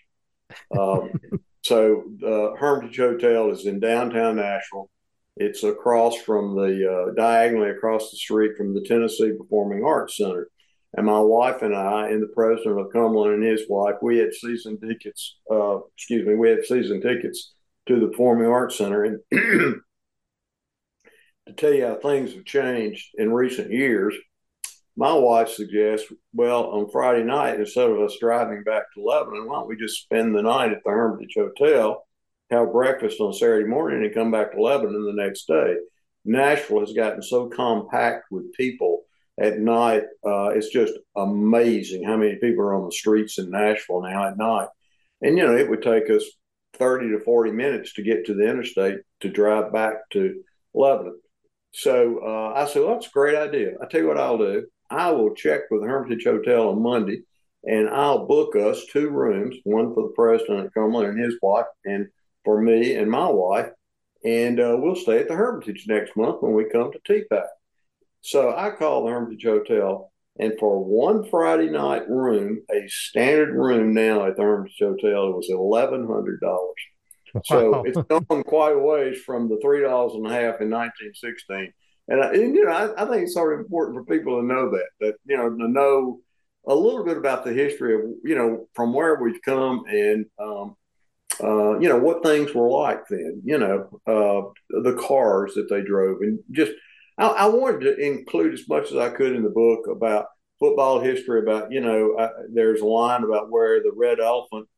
S4: Um, <laughs> so the Hermitage Hotel is in downtown Nashville. It's across from the uh, diagonally across the street from the Tennessee Performing Arts Center. And my wife and I, and the president of Cumberland and his wife, we had season tickets. Uh, excuse me, we had season tickets to the Performing Arts Center. And <clears throat> to tell you how things have changed in recent years, my wife suggests, well, on Friday night, instead of us driving back to Lebanon, why don't we just spend the night at the Hermitage Hotel, have breakfast on Saturday morning, and come back to Lebanon the next day? Nashville has gotten so compact with people at night. Uh, it's just amazing how many people are on the streets in Nashville now at night. And, you know, it would take us 30 to 40 minutes to get to the interstate to drive back to Lebanon. So uh, I said, well, that's a great idea. I tell you what I'll do. I will check with the Hermitage Hotel on Monday and I'll book us two rooms, one for the president Cumberland and his wife, and for me and my wife. And uh, we'll stay at the Hermitage next month when we come to TPAC. So I called the Hermitage Hotel, and for one Friday night room, a standard room now at the Hermitage Hotel, it was eleven hundred dollars. Wow. So it's gone quite a ways from the three dollars and a half in nineteen sixteen. And, I, and you know, I, I, think it's sort of important for people to know that that you know to know a little bit about the history of you know from where we've come and um, uh, you know what things were like then. You know, uh, the cars that they drove, and just I, I, wanted to include as much as I could in the book about football history. About you know, I, there's a line about where the red elephant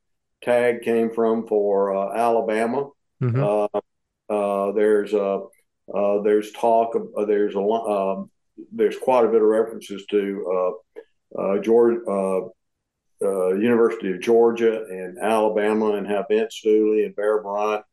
S4: tag came from for uh, Alabama. Mm-hmm. Uh, uh, there's uh, there's talk of there's a um, there's quite a bit of references to Georgia. University of Georgia and Alabama, and how Vince Dooley and Bear Bryant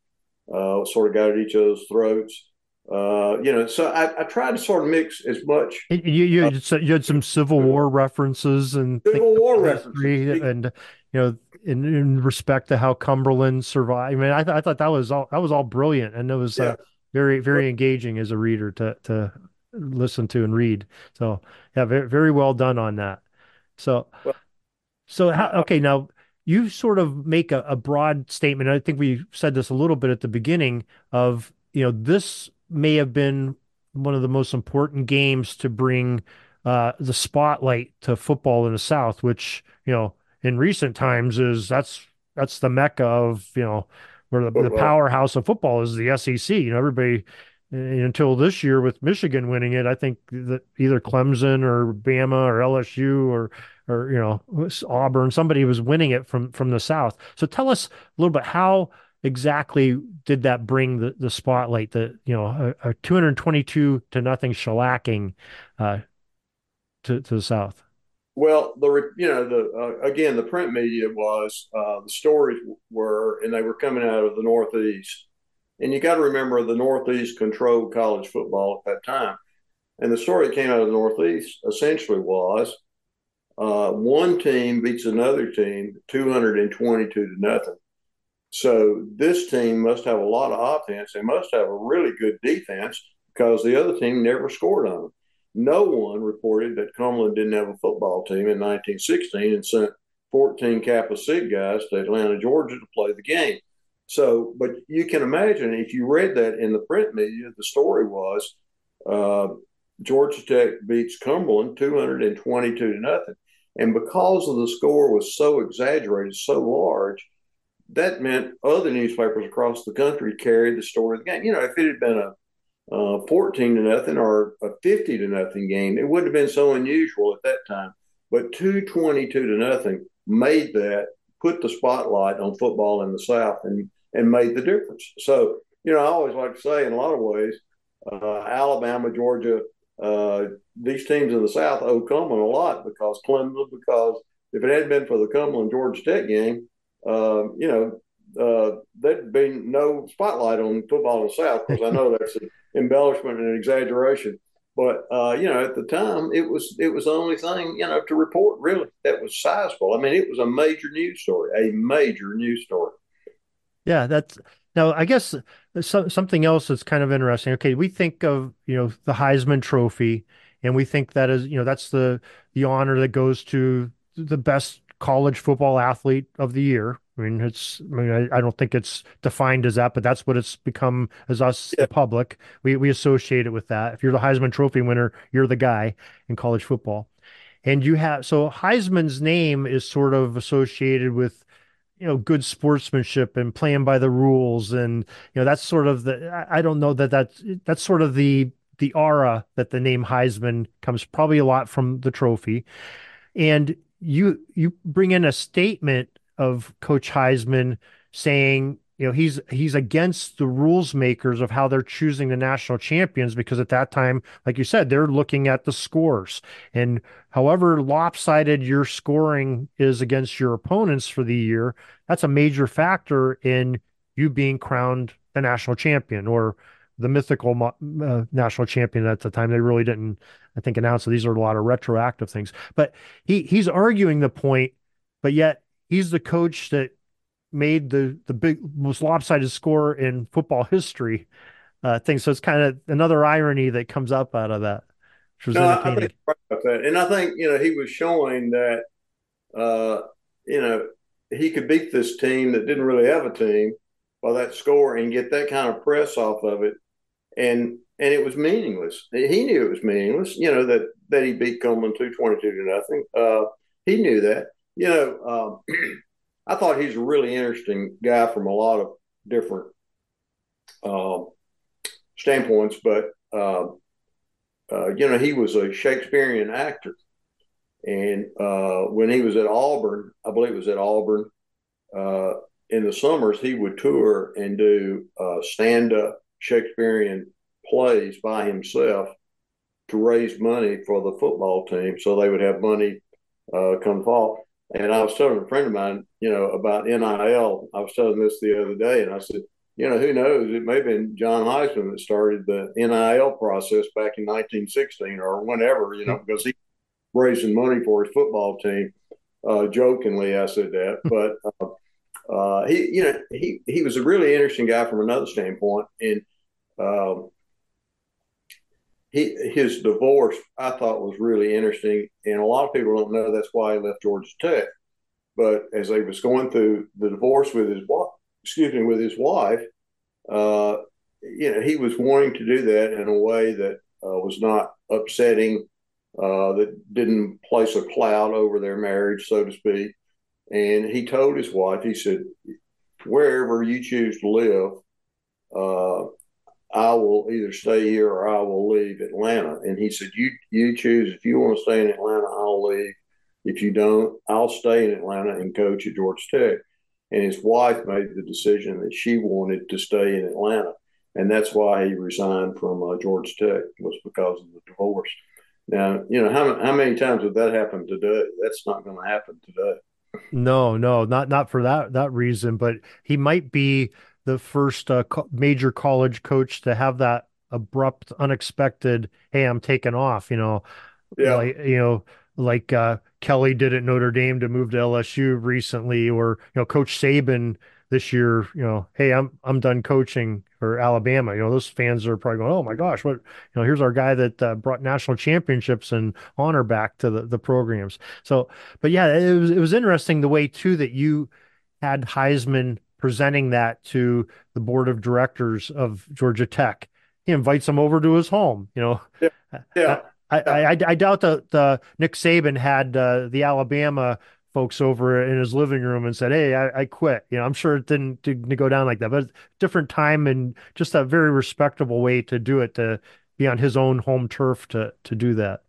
S4: sort of got at each other's throats. Uh, you know, so I, I tried to sort of mix as much.
S1: You you, uh, had, you had some Civil War references and
S4: Civil War references,
S1: and you know, in, in, respect to how Cumberland survived. I mean, I, th- I thought that was all that was all brilliant, and it was uh, yeah. Very very engaging as a reader to to listen to and read. So yeah, very, very well done on that. So, so how, okay now you sort of make a, a broad statement. I think we said this a little bit at the beginning of you know this may have been one of the most important games to bring uh, the spotlight to football in the South, which you know in recent times is that's that's the mecca of you know where the, the powerhouse of football is the SEC. You know, everybody uh, until this year with Michigan winning it, I think that either Clemson or Bama or LSU or or you know Auburn, somebody was winning it from from the South. So tell us a little bit how exactly did that bring the, the spotlight, the, you know, a, a 222 to nothing shellacking uh, to, to the South?
S4: Well, the you know the uh, again the print media was uh, the stories were and they were coming out of the Northeast, and you got to remember the Northeast controlled college football at that time, and the story that came out of the Northeast essentially was uh, one team beats another team two hundred and twenty-two to nothing. So this team must have a lot of offense. They must have a really good defense because the other team never scored on them no one reported that Cumberland didn't have a football team in 1916 and sent 14 Kappa Sig guys to Atlanta, Georgia to play the game. So, but you can imagine if you read that in the print media, the story was uh, Georgia Tech beats Cumberland 222 to nothing. And because of the score was so exaggerated, so large, that meant other newspapers across the country carried the story of the game. You know, if it had been a uh, 14 to nothing or a 50 to nothing game. It wouldn't have been so unusual at that time. But 222 to nothing made that, put the spotlight on football in the South and, and made the difference. So, you know, I always like to say in a lot of ways, uh, Alabama, Georgia, uh, these teams in the South owe Cumberland a lot because Clemson, because if it hadn't been for the Cumberland Georgia Tech game, uh, you know, uh, there'd be no spotlight on football in the South because I know that's an embellishment and exaggeration. But uh, you know, at the time, it was it was the only thing you know to report really that was sizable. I mean, it was a major news story, a major news story.
S1: Yeah, that's now. I guess so, something else that's kind of interesting. Okay, we think of you know the Heisman Trophy, and we think that is you know that's the the honor that goes to the best college football athlete of the year, I mean, it's. I mean, I, I, don't think it's defined as that, but that's what it's become as us, yeah. the public. We we associate it with that. If you're the Heisman Trophy winner, you're the guy in college football, and you have so Heisman's name is sort of associated with, you know, good sportsmanship and playing by the rules, and you know that's sort of the. I, I don't know that that's that's sort of the the aura that the name Heisman comes probably a lot from the trophy, and you you bring in a statement of Coach Heisman saying, you know, he's he's against the rules makers of how they're choosing the national champions because at that time, like you said, they're looking at the scores. And however lopsided your scoring is against your opponents for the year, that's a major factor in you being crowned the national champion or the mythical uh, national champion at the time. They really didn't, I think, announce. So these are a lot of retroactive things. But he he's arguing the point, but yet he's the coach that made the the big most lopsided score in football history uh, thing. So it's kind of another irony that comes up out of that.
S4: Which was no, I think right about that. And I think, you know, he was showing that uh, you know, he could beat this team that didn't really have a team by that score and get that kind of press off of it. And and it was meaningless. He knew it was meaningless, you know, that that he beat Cumberland two twenty two to nothing. Uh, he knew that you know, um, <clears throat> I thought he's a really interesting guy from a lot of different um, standpoints, but uh, uh, you know, he was a Shakespearean actor, and uh, when he was at Auburn, I believe it was at Auburn. Uh, in the summers, he would tour and do uh, stand-up Shakespearean plays by himself to raise money for the football team, so they would have money uh, come fall. And I was telling a friend of mine, you know, about NIL. I was telling this the other day, and I said, you know, who knows? It may have been John Heisman that started the NIL process back in 1916 or whenever, you know, because he raising money for his football team. Uh, jokingly, I said that, <laughs> but uh, uh, he, you know, he he was a really interesting guy from another standpoint, and um, he his divorce I thought was really interesting, and a lot of people don't know that's why he left Georgia Tech. But as he was going through the divorce with his wife, excuse me, with his wife, uh, you know, he was wanting to do that in a way that uh, was not upsetting, uh, that didn't place a cloud over their marriage, so to speak. And he told his wife, he said, "Wherever you choose to live, uh, I will either stay here or I will leave Atlanta. And he said, You you choose. If you want to stay in Atlanta, I'll leave. If you don't, I'll stay in Atlanta and coach at Georgia Tech. And his wife made the decision that she wanted to stay in Atlanta. And that's why he resigned from uh, Georgia Tech was because of the divorce. Now, you know, how, how many times would that happen today? That's not going to happen today.
S1: No, no, not not for that that reason, but he might be the first uh, co- major college coach to have that abrupt, unexpected, hey, I'm taking off, you know.
S4: Yeah.
S1: Like, you know, like uh, Kelly did at Notre Dame to move to LSU recently, or you know, Coach Saban this year, you know, hey, I'm I'm done coaching for Alabama. You know, those fans are probably going, oh my gosh, what? You know, here's our guy that uh, brought national championships and honor back to the the programs. So, but yeah, it was it was interesting the way too that you had Heisman presenting that to the board of directors of Georgia Tech. He invites them over to his home. You know,
S4: yeah. yeah.
S1: I, I, I, doubt that the Nick Saban had uh, the Alabama folks over in his living room and said, "Hey, I, I quit." You know, I'm sure it didn't, didn't go down like that, but different time and just a very respectable way to do it to be on his own home turf to to do that.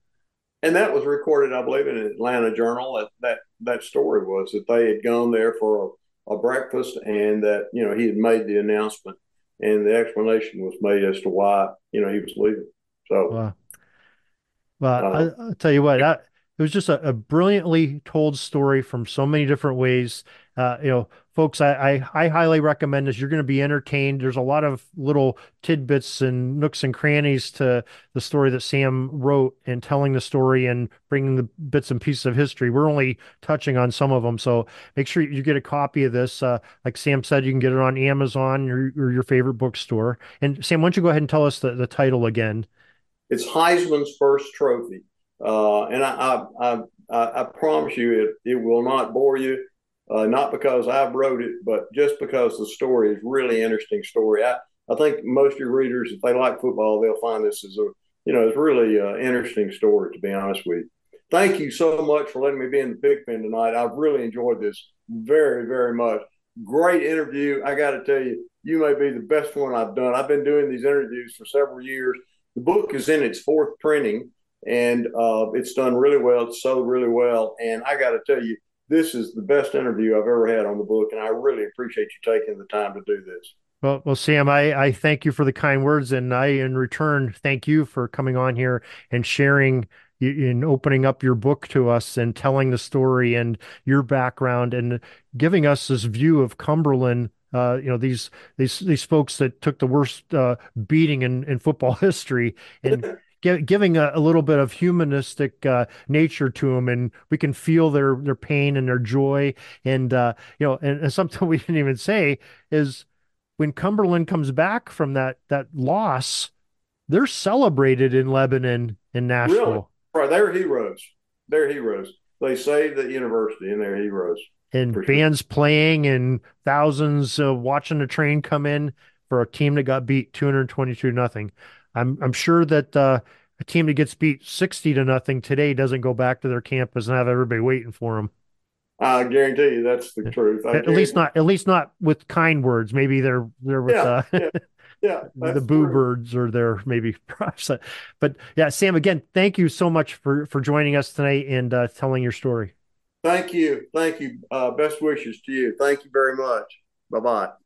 S4: And that was recorded, I believe, in Atlanta Journal. That that that story was that they had gone there for a, breakfast and that you know he had made the announcement and the explanation was made as to why you know he was leaving. So.
S1: Wow. Well, uh, I, will tell you what, that, it was just a, a, brilliantly told story from so many different ways. Uh, you know, folks, I, I, I highly recommend this. You're going to be entertained. There's a lot of little tidbits and nooks and crannies to the story that Sam wrote and telling the story and bringing the bits and pieces of history. We're only touching on some of them. So make sure you get a copy of this. Uh, like Sam said, you can get it on Amazon or, or your favorite bookstore. And Sam, why don't you go ahead and tell us the, the title again?
S4: It's Heisman's first trophy. Uh, and I, I, I, I, promise you, it, it will not bore you. Uh, not because I wrote it, but just because the story is really interesting story. I, I think most of your readers, if they like football, they'll find this is a, you know, it's really an interesting story, to be honest with you. Thank you so much for letting me be in the Pig Pen tonight. I've really enjoyed this very, very much. Great interview. I got to tell you, you may be the best one I've done. I've been doing these interviews for several years. The book is in its fourth printing and uh, it's done really well. It's sold really well, and I got to tell you, this is the best interview I've ever had on the book, and I really appreciate you taking the time to do this.
S1: Well, well, Sam, I, I thank you for the kind words, and I, in return, thank you for coming on here and sharing in opening up your book to us and telling the story and your background and giving us this view of Cumberland uh, you know these these these folks that took the worst uh, beating in, in football <laughs> history and <laughs> giving a, a, little bit of humanistic uh, nature to them, and we can feel their their pain and their joy. And uh, you know, and, and, <laughs> something we didn't even say is when Cumberland comes back from that that loss, they're celebrated in Lebanon and Nashville. Really?
S4: Right, they're heroes. They're heroes. They saved the university, and they're heroes.
S1: And bands playing, and thousands uh, watching the train come in for a team that got beat 222 nothing. I'm I'm sure that uh, a team that gets beat sixty to nothing today doesn't go back to their campus and have everybody waiting for them.
S4: I guarantee you that's the truth. I
S1: at least not at least not with kind words. Maybe they're they're with
S4: yeah,
S1: uh,
S4: yeah, yeah <laughs>
S1: the boo true. birds or they're maybe <laughs> perhaps. But yeah, Sam, again, thank you so much for for joining us tonight and uh, telling your story.
S4: Thank you, thank you. Uh, best wishes to you. Thank you very much. Bye bye.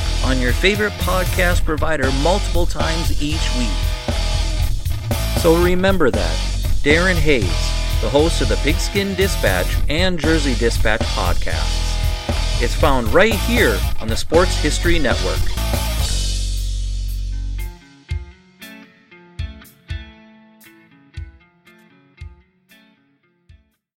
S5: on your favorite podcast provider multiple times each week. So remember that Darren Hayes, the host of the Pigskin Dispatch and Jersey Dispatch podcasts. It's found right here on the Sports History Network.